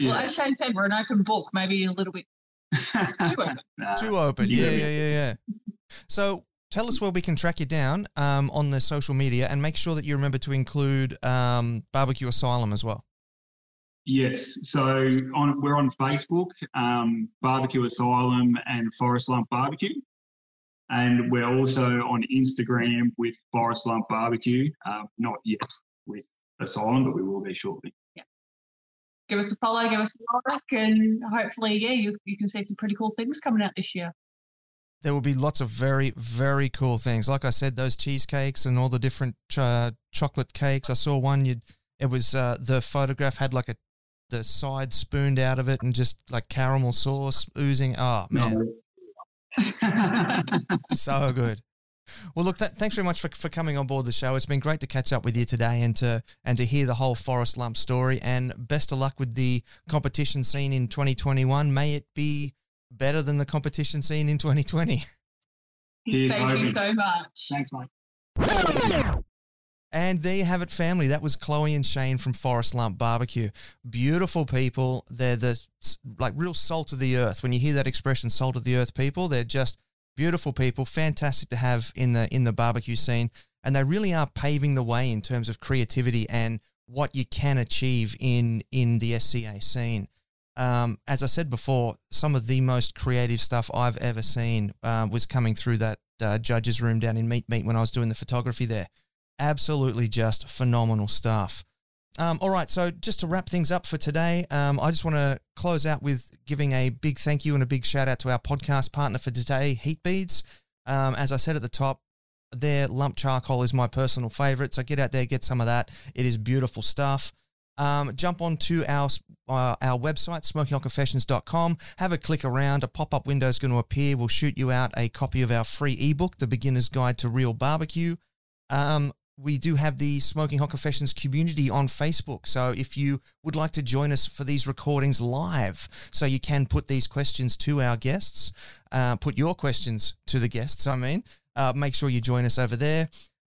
Well, as Shane said, we're an open book, maybe a little bit too open. Nah. Too open. yeah, Yeah, yeah. yeah, yeah, yeah. So tell us where we can track you down um, on the social media and make sure that you remember to include um, Barbecue Asylum as well. Yes. So on we're on Facebook, um, Barbecue Asylum and Forrest Lump Barbecue. And we're also on Instagram with Forrest Lump Barbecue. Um, not yet with Asylum, but we will be shortly. Give us a follow, give us a like, and hopefully, yeah, you, you can see some pretty cool things coming out this year. There will be lots of very, very cool things. Like I said, those cheesecakes and all the different uh, chocolate cakes. I saw one. You, it was uh, the photograph had like a the side spooned out of it and just like caramel sauce oozing. Oh man, so good. Well, look, th- thanks very much for, for coming on board the show. It's been great to catch up with you today and to and to hear the whole Forrest Lump story. And best of luck with the competition scene in 2021. May it be better than the competition scene in 2020. Here's Thank you so much. Thanks, mate. And there you have it, family. That was Chloe and Shane from Forrest Lump Barbecue. Beautiful people. They're the like real salt of the earth. When you hear that expression, salt of the earth people, they're just beautiful people. Fantastic to have in the in the barbecue scene, and they really are paving the way in terms of creativity and what you can achieve in in the SCA scene. Um, as I said before, some of the most creative stuff I've ever seen uh, was coming through that uh, judges' room down in Meatstock when I was doing the photography there absolutely just phenomenal stuff. Um, all right, so just to wrap things up for today, um, I just want to close out with giving a big thank you and a big shout out to our podcast partner for today, Heat Beads. Um, as I said at the top, their lump charcoal is my personal favorite, so get out there, get some of that. It is beautiful stuff. Um, jump onto our uh, our website, smokinghotconfessions.com. Have a click around. A pop up window is going to appear. We'll shoot you out a copy of our free ebook, The Beginner's Guide to Real Barbecue. Um, we do have the Smoking Hot Confessions community on Facebook. So if you would like to join us for these recordings live, so you can put these questions to our guests, uh, put your questions to the guests, I mean, uh, make sure you join us over there.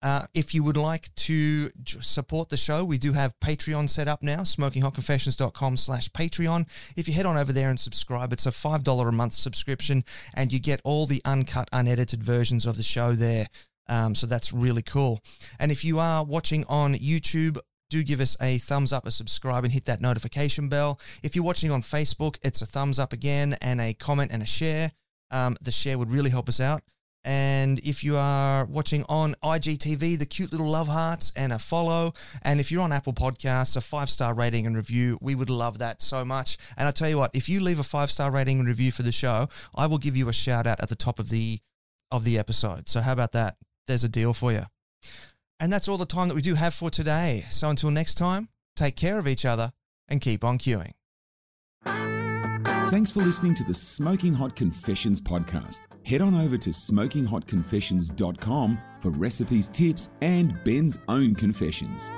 Uh, if you would like to support the show, we do have Patreon set up now, smokinghotconfessions.com slash Patreon. If you head on over there and subscribe, it's a $5 a month subscription and you get all the uncut, unedited versions of the show there. Um, so that's really cool. And if you are watching on YouTube, do give us a thumbs up, a subscribe, and hit that notification bell. If you're watching on Facebook, it's a thumbs up again and a comment and a share. Um, the share would really help us out. And if you are watching on IGTV, the cute little love hearts and a follow. And if you're on Apple Podcasts, a five star rating and review. We would love that so much. And I tell you what, if you leave a five star rating and review for the show, I will give you a shout out at the top of the of the episode. So how about that? There's a deal for you. And that's all the time that we do have for today. So until next time, take care of each other and keep on queuing. Thanks for listening to the Smoking Hot Confessions podcast. Head on over to smokinghotconfessions.com for recipes, tips, and Ben's own confessions.